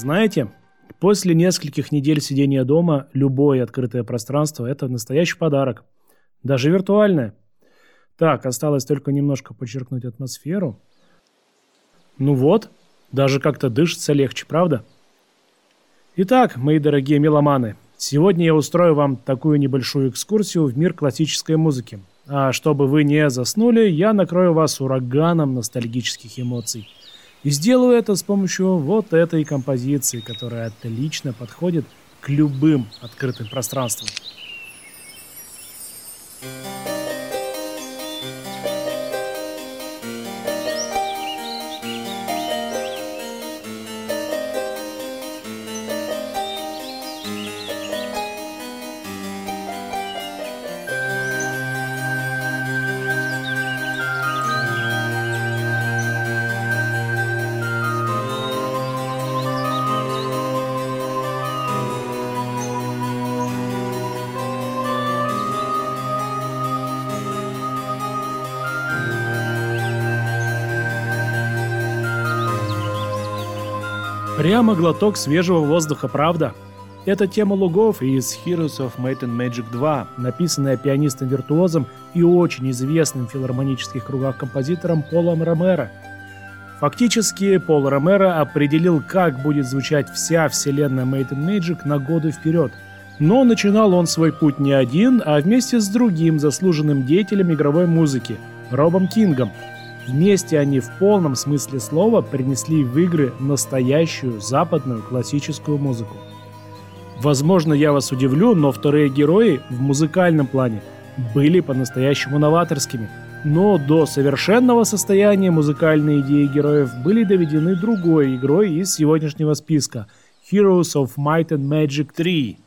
Знаете, после нескольких недель сидения дома любое открытое пространство – это настоящий подарок. Даже виртуальное. Так, осталось только немножко подчеркнуть атмосферу. Ну вот, даже как-то дышится легче, правда? Итак, мои дорогие меломаны, сегодня я устрою вам такую небольшую экскурсию в мир классической музыки. А чтобы вы не заснули, я накрою вас ураганом ностальгических эмоций – и сделаю это с помощью вот этой композиции, которая отлично подходит к любым открытым пространствам. Прямо глоток свежего воздуха, правда? Это тема лугов из Heroes of Might and Magic 2, написанная пианистом-виртуозом и очень известным в филармонических кругах композитором Полом Ромеро. Фактически, Пол Ромеро определил, как будет звучать вся вселенная Might and Magic на годы вперед. Но начинал он свой путь не один, а вместе с другим заслуженным деятелем игровой музыки – Робом Кингом – Вместе они в полном смысле слова принесли в игры настоящую западную классическую музыку. Возможно, я вас удивлю, но вторые герои в музыкальном плане были по-настоящему новаторскими. Но до совершенного состояния музыкальные идеи героев были доведены другой игрой из сегодняшнего списка – Heroes of Might and Magic 3.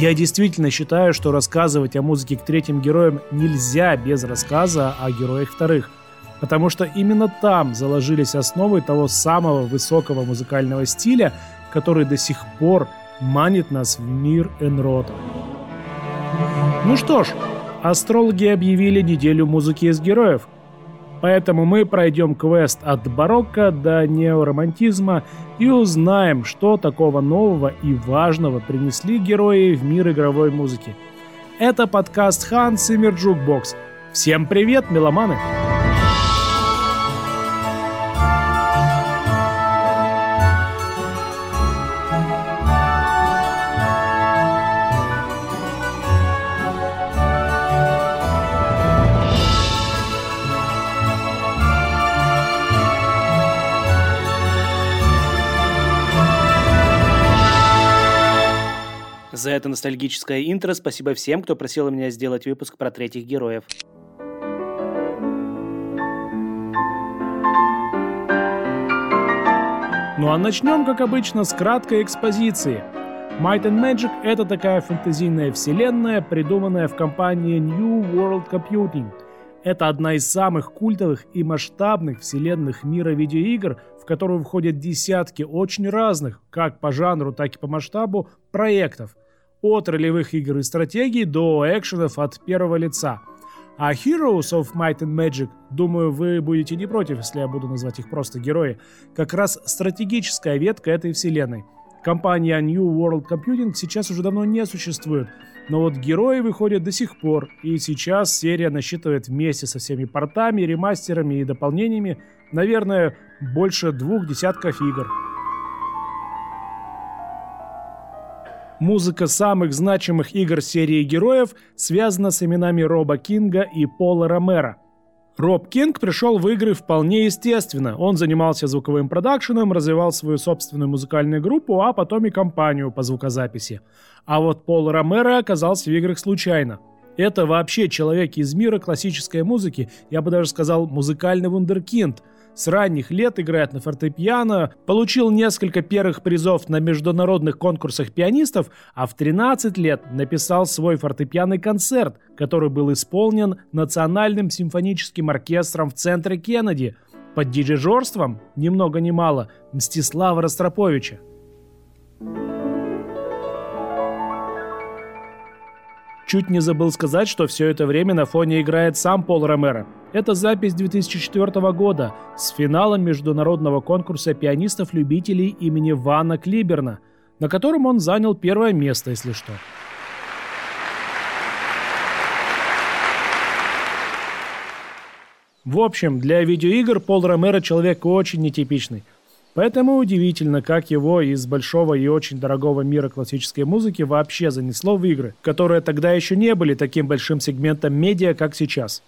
Я действительно считаю, что рассказывать о музыке к третьим героям нельзя без рассказа о героях вторых. Потому что именно там заложились основы того самого высокого музыкального стиля, который до сих пор манит нас в мир Энрота. Ну что ж, астрологи объявили неделю музыки из героев – Поэтому мы пройдем квест от барокко до неоромантизма и узнаем, что такого нового и важного принесли герои в мир игровой музыки. Это подкаст Hans Zimmer Jukebox. Всем привет, меломаны! За это ностальгическое интро спасибо всем, кто просил меня сделать выпуск про третьих героев. Ну а начнем, как обычно, с краткой экспозиции. Might and Magic — это такая фэнтезийная вселенная, придуманная в компании New World Computing. Это одна из самых культовых и масштабных вселенных мира видеоигр, в которую входят десятки очень разных, как по жанру, так и по масштабу, проектов — от ролевых игр и стратегий до экшенов от первого лица. А Heroes of Might and Magic, думаю, вы будете не против, если я буду назвать их просто герои, как раз стратегическая ветка этой вселенной. Компания New World Computing сейчас уже давно не существует, но вот герои выходят до сих пор, и сейчас серия насчитывает вместе со всеми портами, ремастерами и дополнениями, наверное, больше двух десятков игр. Музыка самых значимых игр серии героев связана с именами Роба Кинга и Пола Ромера. Роб Кинг пришел в игры вполне естественно. Он занимался звуковым продакшеном, развивал свою собственную музыкальную группу, а потом и компанию по звукозаписи. А вот Пол Ромеро оказался в играх случайно. Это вообще человек из мира классической музыки, я бы даже сказал музыкальный вундеркинд – с ранних лет играет на фортепиано, получил несколько первых призов на международных конкурсах пианистов, а в 13 лет написал свой фортепианный концерт, который был исполнен Национальным симфоническим оркестром в центре Кеннеди под дирижерством, ни много ни мало, Мстислава Ростроповича. Чуть не забыл сказать, что все это время на фоне играет сам Пол Ромеро. Это запись 2004 года с финалом международного конкурса пианистов-любителей имени Вана Клиберна, на котором он занял первое место, если что. В общем, для видеоигр Пол Ромеро человек очень нетипичный. Поэтому удивительно, как его из большого и очень дорогого мира классической музыки вообще занесло в игры, которые тогда еще не были таким большим сегментом медиа, как сейчас.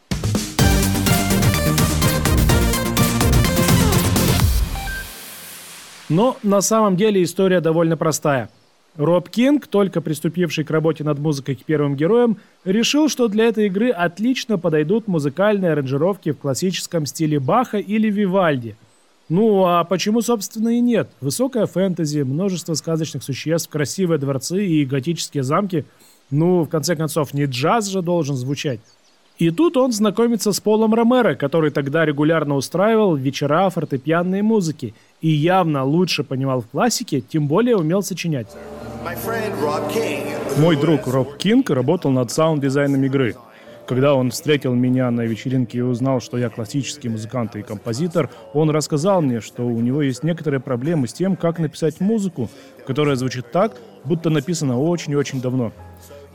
Но на самом деле история довольно простая. Роб Кинг, только приступивший к работе над музыкой к первым героям, решил, что для этой игры отлично подойдут музыкальные аранжировки в классическом стиле Баха или Вивальди – ну, а почему, собственно, и нет? Высокая фэнтези, множество сказочных существ, красивые дворцы и готические замки. Ну, в конце концов, не джаз же должен звучать. И тут он знакомится с Полом Ромеро, который тогда регулярно устраивал вечера фортепианной музыки и явно лучше понимал в классике, тем более умел сочинять. Мой друг Роб Кинг работал над саунд-дизайном игры. Когда он встретил меня на вечеринке и узнал, что я классический музыкант и композитор, он рассказал мне, что у него есть некоторые проблемы с тем, как написать музыку, которая звучит так, будто написана очень-очень давно.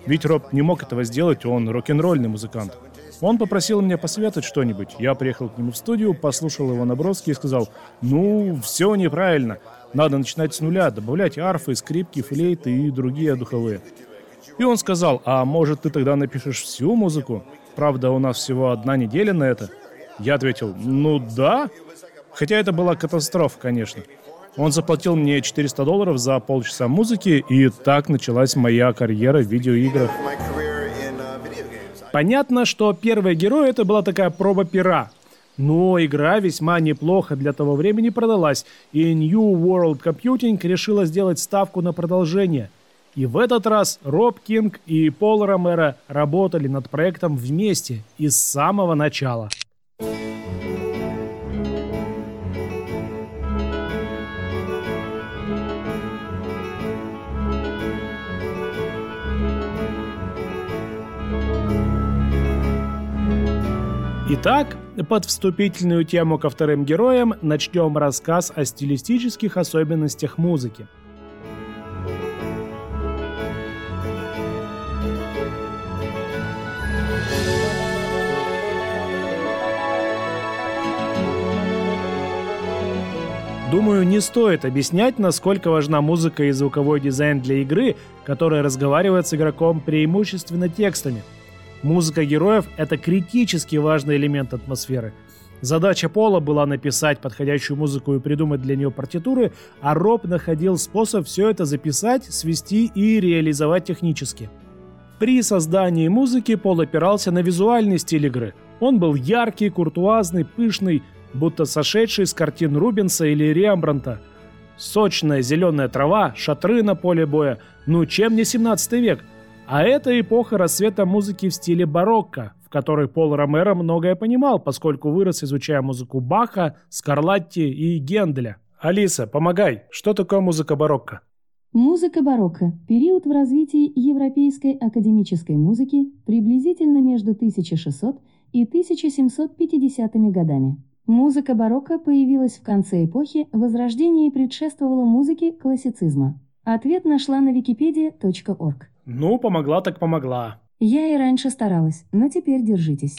Ведь Роб не мог этого сделать, он рок-н-ролльный музыкант. Он попросил меня посоветовать что-нибудь. Я приехал к нему в студию, послушал его наброски и сказал, ну, все неправильно. Надо начинать с нуля, добавлять арфы, скрипки, флейты и другие духовые. И он сказал, а может ты тогда напишешь всю музыку? Правда, у нас всего одна неделя на это. Я ответил, ну да. Хотя это была катастрофа, конечно. Он заплатил мне 400 долларов за полчаса музыки, и так началась моя карьера в видеоиграх. Понятно, что первый герой это была такая проба пера. Но игра весьма неплохо для того времени продалась, и New World Computing решила сделать ставку на продолжение – и в этот раз Роб Кинг и Пол Ромеро работали над проектом вместе и с самого начала. Итак, под вступительную тему ко вторым героям начнем рассказ о стилистических особенностях музыки – Думаю, не стоит объяснять, насколько важна музыка и звуковой дизайн для игры, которая разговаривает с игроком преимущественно текстами. Музыка героев — это критически важный элемент атмосферы. Задача Пола была написать подходящую музыку и придумать для нее партитуры, а Роб находил способ все это записать, свести и реализовать технически. При создании музыки Пол опирался на визуальный стиль игры. Он был яркий, куртуазный, пышный, будто сошедший с картин Рубенса или Рембранта. Сочная зеленая трава, шатры на поле боя. Ну чем не 17 век? А это эпоха расцвета музыки в стиле барокко, в которой Пол Ромеро многое понимал, поскольку вырос, изучая музыку Баха, Скарлатти и Генделя. Алиса, помогай, что такое музыка барокко? Музыка барокко – период в развитии европейской академической музыки приблизительно между 1600 и 1750 годами. Музыка барокко появилась в конце эпохи Возрождения и предшествовала музыке классицизма. Ответ нашла на wikipedia.org. Ну, помогла так помогла. Я и раньше старалась, но теперь держитесь.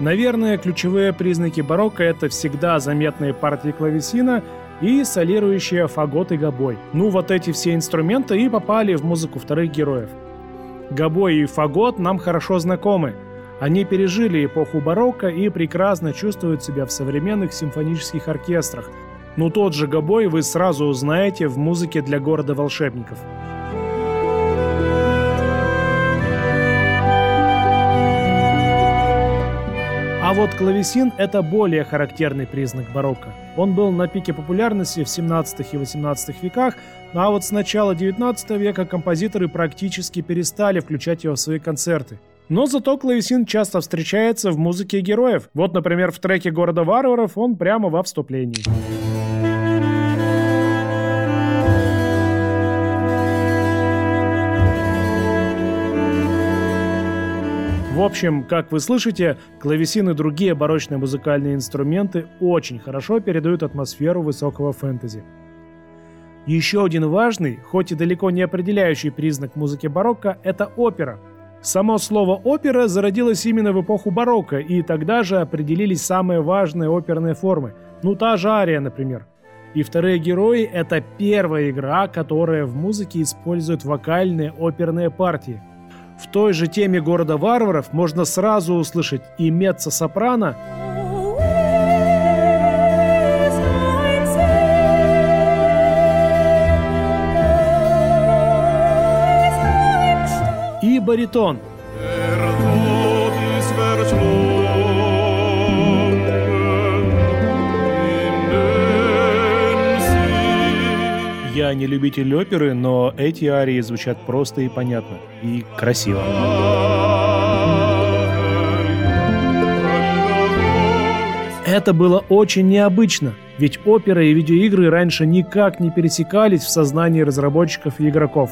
Наверное, ключевые признаки барокко – это всегда заметные партии клавесина – и солирующие фагот и гобой. Ну вот эти все инструменты и попали в музыку вторых героев. Гобой и фагот нам хорошо знакомы. Они пережили эпоху барокко и прекрасно чувствуют себя в современных симфонических оркестрах. Но тот же гобой вы сразу узнаете в музыке для города волшебников. А вот клавесин – это более характерный признак барокко. Он был на пике популярности в 17 и 18 веках, ну а вот с начала 19 века композиторы практически перестали включать его в свои концерты. Но зато клавесин часто встречается в музыке героев. Вот, например, в треке «Города варваров» он прямо во вступлении. Общем, как вы слышите, клавесин и другие барочные музыкальные инструменты очень хорошо передают атмосферу высокого фэнтези. Еще один важный, хоть и далеко не определяющий признак музыки барокко – это опера. Само слово «опера» зародилось именно в эпоху барокко, и тогда же определились самые важные оперные формы. Ну, та же ария, например. И вторые герои – это первая игра, которая в музыке использует вокальные оперные партии – в той же теме города варваров можно сразу услышать и меццо-сопрано, и баритон – не любитель оперы, но эти арии звучат просто и понятно. И красиво. Это было очень необычно, ведь опера и видеоигры раньше никак не пересекались в сознании разработчиков и игроков.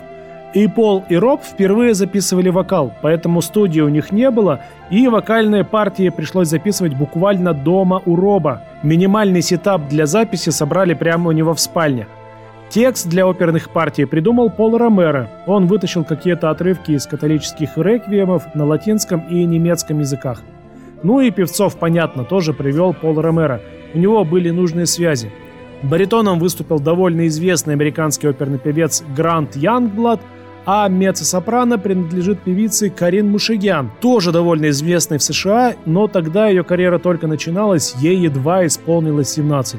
И Пол, и Роб впервые записывали вокал, поэтому студии у них не было, и вокальные партии пришлось записывать буквально дома у Роба. Минимальный сетап для записи собрали прямо у него в спальне – Текст для оперных партий придумал Пол Ромеро. Он вытащил какие-то отрывки из католических реквиемов на латинском и немецком языках. Ну и певцов, понятно, тоже привел Пол Ромеро. У него были нужные связи. Баритоном выступил довольно известный американский оперный певец Грант Янгблад, а меццо-сопрано принадлежит певице Карин Мушигян, тоже довольно известной в США, но тогда ее карьера только начиналась, ей едва исполнилось 17.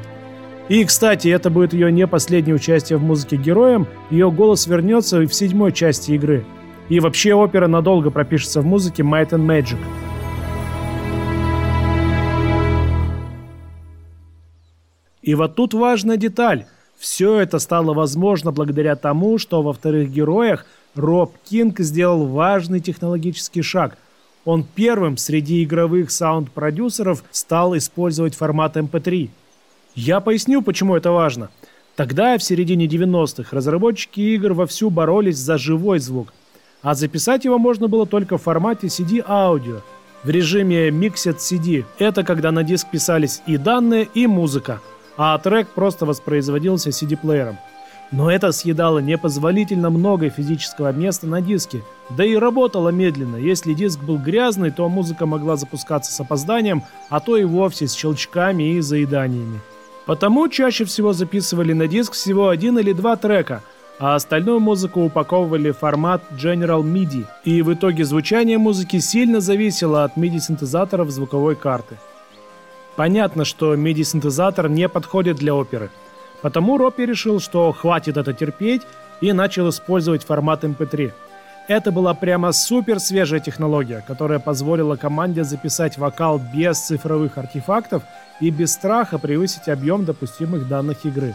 И, кстати, это будет ее не последнее участие в музыке героям, ее голос вернется и в седьмой части игры. И вообще опера надолго пропишется в музыке Might and Magic. И вот тут важная деталь. Все это стало возможно благодаря тому, что во вторых героях Роб Кинг сделал важный технологический шаг. Он первым среди игровых саунд-продюсеров стал использовать формат MP3. Я поясню, почему это важно. Тогда, в середине 90-х, разработчики игр вовсю боролись за живой звук, а записать его можно было только в формате CD-аудио, в режиме Mixed CD. Это когда на диск писались и данные, и музыка, а трек просто воспроизводился CD-плеером. Но это съедало непозволительно много физического места на диске, да и работало медленно. Если диск был грязный, то музыка могла запускаться с опозданием, а то и вовсе с щелчками и заеданиями. Потому чаще всего записывали на диск всего один или два трека, а остальную музыку упаковывали в формат General MIDI, и в итоге звучание музыки сильно зависело от MIDI-синтезаторов звуковой карты. Понятно, что MIDI-синтезатор не подходит для оперы, потому Роппи решил, что хватит это терпеть и начал использовать формат MP3. Это была прямо супер свежая технология, которая позволила команде записать вокал без цифровых артефактов и без страха превысить объем допустимых данных игры.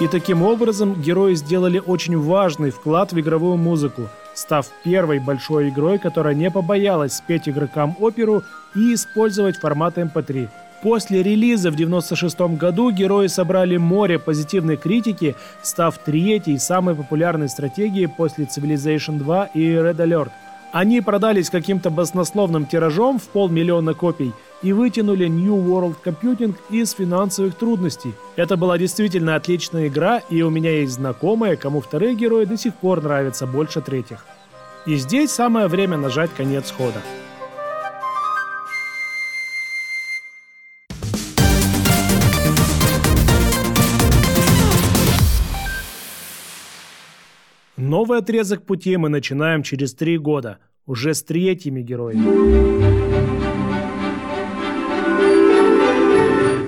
И таким образом герои сделали очень важный вклад в игровую музыку, став первой большой игрой, которая не побоялась спеть игрокам оперу и использовать формат MP3. После релиза в 1996 году герои собрали море позитивной критики, став третьей самой популярной стратегией после Civilization 2 и Red Alert. Они продались каким-то баснословным тиражом в полмиллиона копий и вытянули New World Computing из финансовых трудностей. Это была действительно отличная игра, и у меня есть знакомые, кому вторые герои до сих пор нравятся больше третьих. И здесь самое время нажать конец хода. Новый отрезок пути мы начинаем через три года, уже с третьими героями.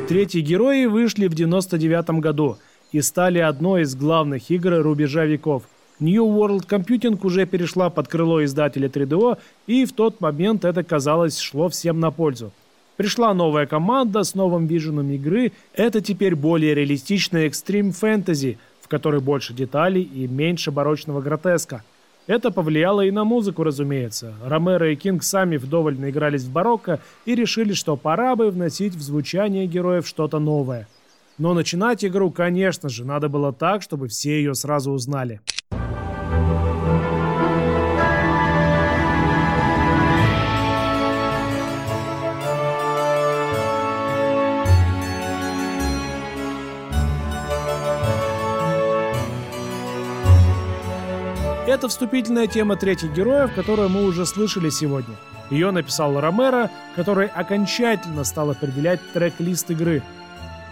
Третьи герои вышли в 99 году и стали одной из главных игр рубежа веков. New World Computing уже перешла под крыло издателя 3DO, и в тот момент это, казалось, шло всем на пользу. Пришла новая команда с новым виженом игры. Это теперь более реалистичная экстрим фэнтези, которой больше деталей и меньше барочного гротеска. Это повлияло и на музыку, разумеется. Ромеро и Кинг сами вдоволь наигрались в барокко и решили, что пора бы вносить в звучание героев что-то новое. Но начинать игру, конечно же, надо было так, чтобы все ее сразу узнали. Это вступительная тема третьих героев, которую мы уже слышали сегодня. Ее написал Ромеро, который окончательно стал определять трек-лист игры.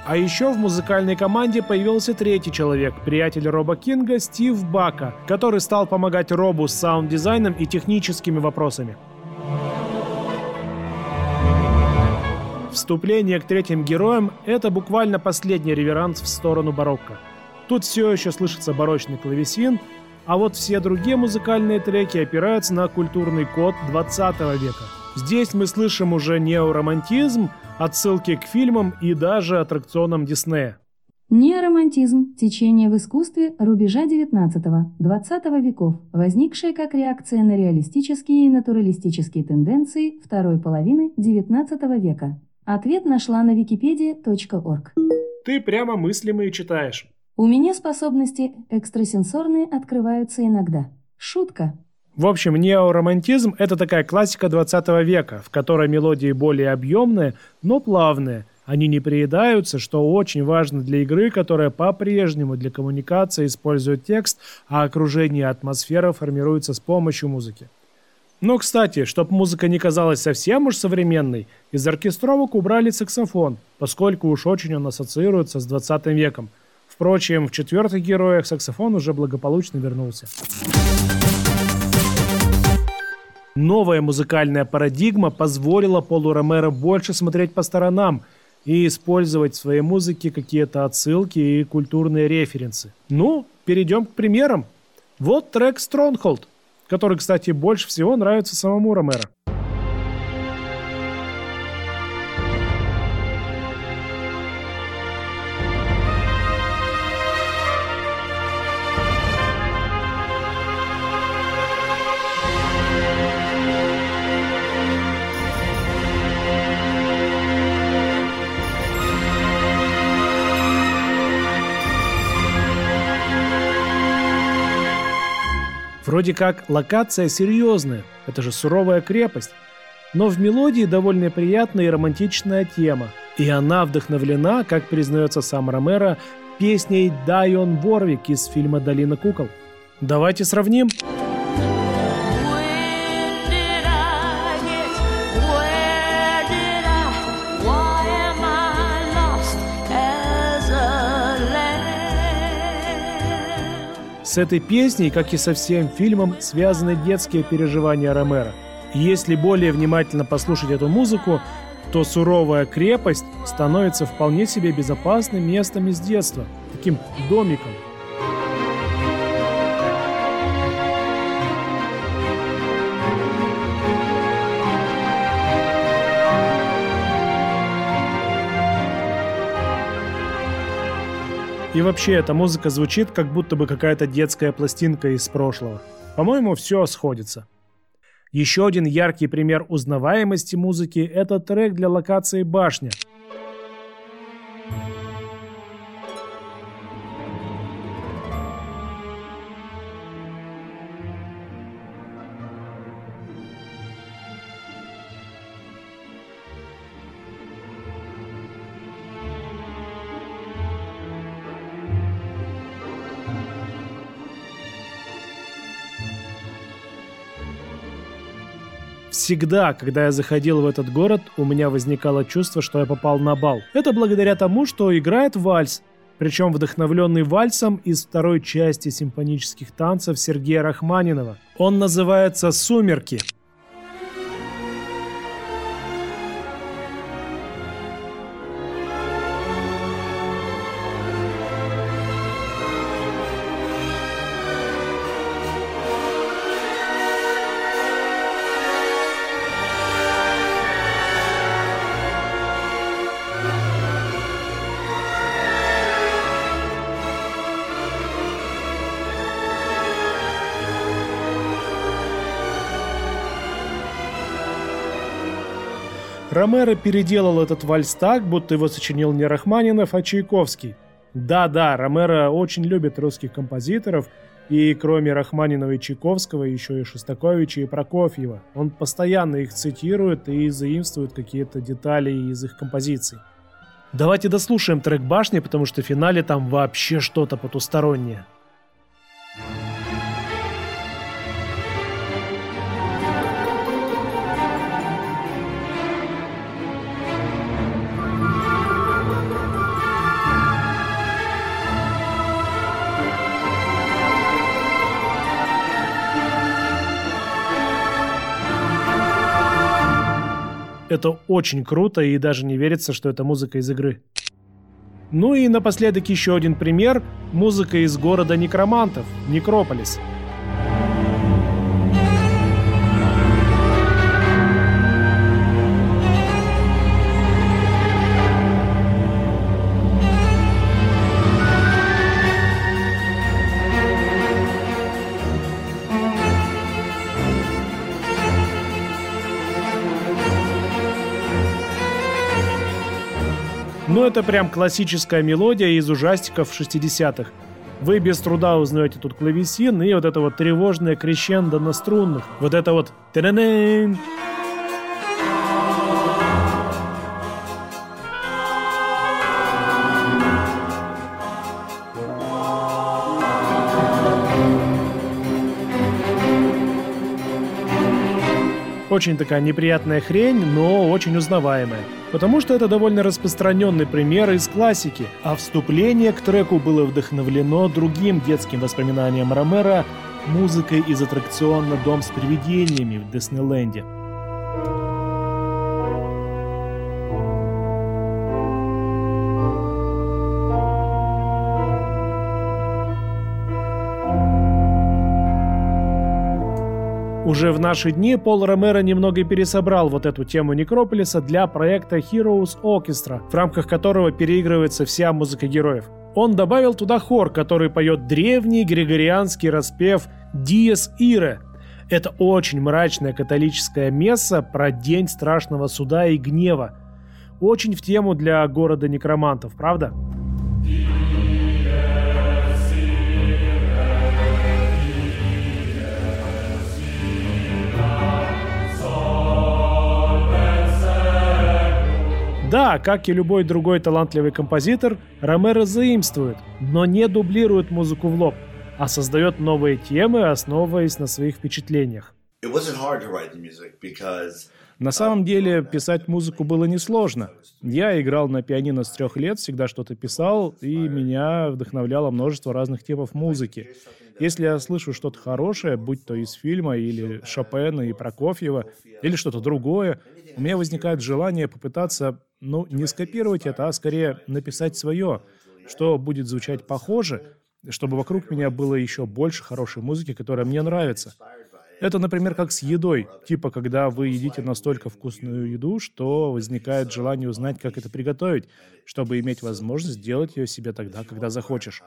А еще в музыкальной команде появился третий человек, приятель Роба Кинга Стив Бака, который стал помогать Робу с саунд-дизайном и техническими вопросами. Вступление к третьим героям – это буквально последний реверанс в сторону барокко. Тут все еще слышится барочный клавесин, а вот все другие музыкальные треки опираются на культурный код 20 века. Здесь мы слышим уже неоромантизм, отсылки к фильмам и даже аттракционам Диснея. Неоромантизм – течение в искусстве рубежа XIX-XX веков, возникшее как реакция на реалистические и натуралистические тенденции второй половины XIX века. Ответ нашла на wikipedia.org. Ты прямо мыслимые читаешь. У меня способности экстрасенсорные открываются иногда. Шутка. В общем, неоромантизм – это такая классика 20 века, в которой мелодии более объемные, но плавные. Они не приедаются, что очень важно для игры, которая по-прежнему для коммуникации использует текст, а окружение и атмосфера формируются с помощью музыки. Но, кстати, чтобы музыка не казалась совсем уж современной, из оркестровок убрали саксофон, поскольку уж очень он ассоциируется с 20 веком – Впрочем, в четвертых героях саксофон уже благополучно вернулся. Новая музыкальная парадигма позволила Полу Ромеро больше смотреть по сторонам и использовать в своей музыке какие-то отсылки и культурные референсы. Ну, перейдем к примерам. Вот трек «Stronghold», который, кстати, больше всего нравится самому Ромеро. Вроде как локация серьезная, это же суровая крепость. Но в мелодии довольно приятная и романтичная тема. И она вдохновлена, как признается сам Ромеро, песней Дайон Ворвик из фильма «Долина кукол». Давайте сравним. С этой песней, как и со всем фильмом, связаны детские переживания Ромера. И если более внимательно послушать эту музыку, то суровая крепость становится вполне себе безопасным местом из детства, таким домиком – И вообще, эта музыка звучит, как будто бы какая-то детская пластинка из прошлого. По-моему, все сходится. Еще один яркий пример узнаваемости музыки – это трек для локации «Башня», Всегда, когда я заходил в этот город, у меня возникало чувство, что я попал на бал. Это благодаря тому, что играет вальс, причем вдохновленный вальсом из второй части симфонических танцев Сергея Рахманинова. Он называется «Сумерки». Ромеро переделал этот вальс так, будто его сочинил не Рахманинов, а Чайковский. Да-да, Ромеро очень любит русских композиторов, и кроме Рахманинова и Чайковского, еще и Шостаковича и Прокофьева. Он постоянно их цитирует и заимствует какие-то детали из их композиций. Давайте дослушаем трек «Башни», потому что в финале там вообще что-то потустороннее. Это очень круто и даже не верится, что это музыка из игры. Ну и напоследок еще один пример. Музыка из города некромантов, Некрополис. Это прям классическая мелодия из ужастиков 60-х. Вы без труда узнаете тут клавесин и вот это вот тревожное крещендо на струнных. Вот это вот... Очень такая неприятная хрень, но очень узнаваемая. Потому что это довольно распространенный пример из классики, а вступление к треку было вдохновлено другим детским воспоминанием Ромера музыкой из аттракциона «Дом с привидениями» в Диснейленде. Уже в наши дни Пол Ромеро немного пересобрал вот эту тему Некрополиса для проекта Heroes Orchestra, в рамках которого переигрывается вся музыка героев. Он добавил туда хор, который поет древний григорианский распев «Диес Ире». Это очень мрачное католическое месса про день страшного суда и гнева. Очень в тему для города некромантов, правда? Yeah. Да, как и любой другой талантливый композитор, Ромеро заимствует, но не дублирует музыку в лоб, а создает новые темы, основываясь на своих впечатлениях. На самом деле писать музыку было несложно. Я играл на пианино с трех лет, всегда что-то писал, и меня вдохновляло множество разных типов музыки. Если я слышу что-то хорошее, будь то из фильма или Шопена и Прокофьева, или что-то другое, у меня возникает желание попытаться ну, не скопировать это, а скорее написать свое, что будет звучать похоже, чтобы вокруг меня было еще больше хорошей музыки, которая мне нравится. Это, например, как с едой. Типа, когда вы едите настолько вкусную еду, что возникает желание узнать, как это приготовить, чтобы иметь возможность сделать ее себе тогда, когда захочешь.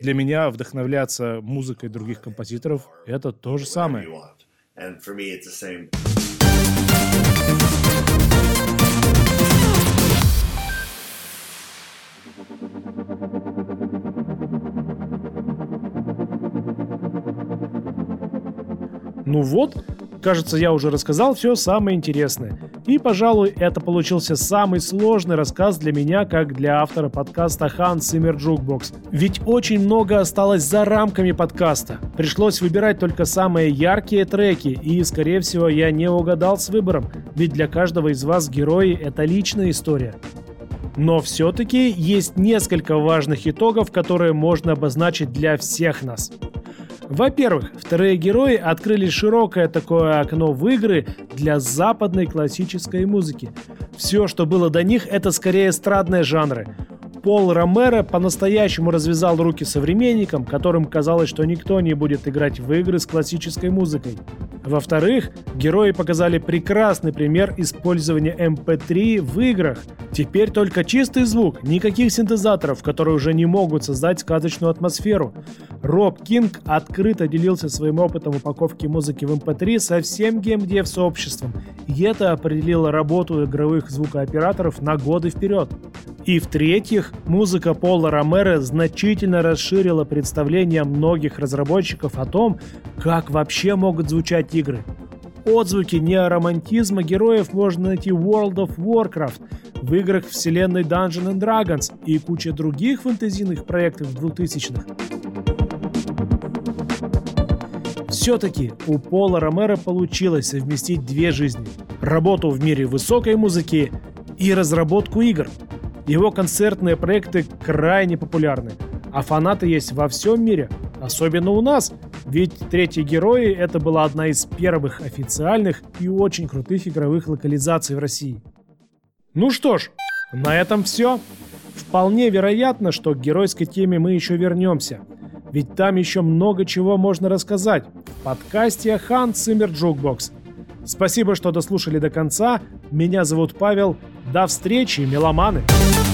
Для меня вдохновляться музыкой других композиторов — это то же самое. Ну вот, кажется, я уже рассказал все самое интересное. И, пожалуй, это получился самый сложный рассказ для меня, как для автора подкаста Hans Zimmer Jukebox. Ведь очень много осталось за рамками подкаста. Пришлось выбирать только самые яркие треки, и, скорее всего, я не угадал с выбором, ведь для каждого из вас герои — это личная история. Но все-таки есть несколько важных итогов, которые можно обозначить для всех нас. Во-первых, вторые герои открыли широкое такое окно в игры для западной классической музыки. Все, что было до них, это скорее эстрадные жанры. Пол Ромеро по-настоящему развязал руки современникам, которым казалось, что никто не будет играть в игры с классической музыкой. Во-вторых, герои показали прекрасный пример использования MP3 эм в играх. Теперь только чистый звук, никаких синтезаторов, которые уже не могут создать сказочную атмосферу. Роб Кинг открыто делился своим опытом упаковки музыки в MP3 эм со всем геймдев-сообществом, и это определило работу игровых звукооператоров на годы вперед. И в-третьих, музыка Пола Ромеро значительно расширила представление многих разработчиков о том, как вообще могут звучать игры. Отзвуки неоромантизма героев можно найти в World of Warcraft, в играх вселенной Dungeons and Dragons и куча других фэнтезийных проектов 2000-х. Все-таки у Пола Ромеро получилось совместить две жизни. Работу в мире высокой музыки и разработку игр. Его концертные проекты крайне популярны, а фанаты есть во всем мире, особенно у нас – ведь «Третьи герои» — это была одна из первых официальных и очень крутых игровых локализаций в России. Ну что ж, на этом все. Вполне вероятно, что к геройской теме мы еще вернемся. Ведь там еще много чего можно рассказать в подкасте Hans Zimmer Jukebox. Спасибо, что дослушали до конца. Меня зовут Павел. До встречи, меломаны! Меломаны!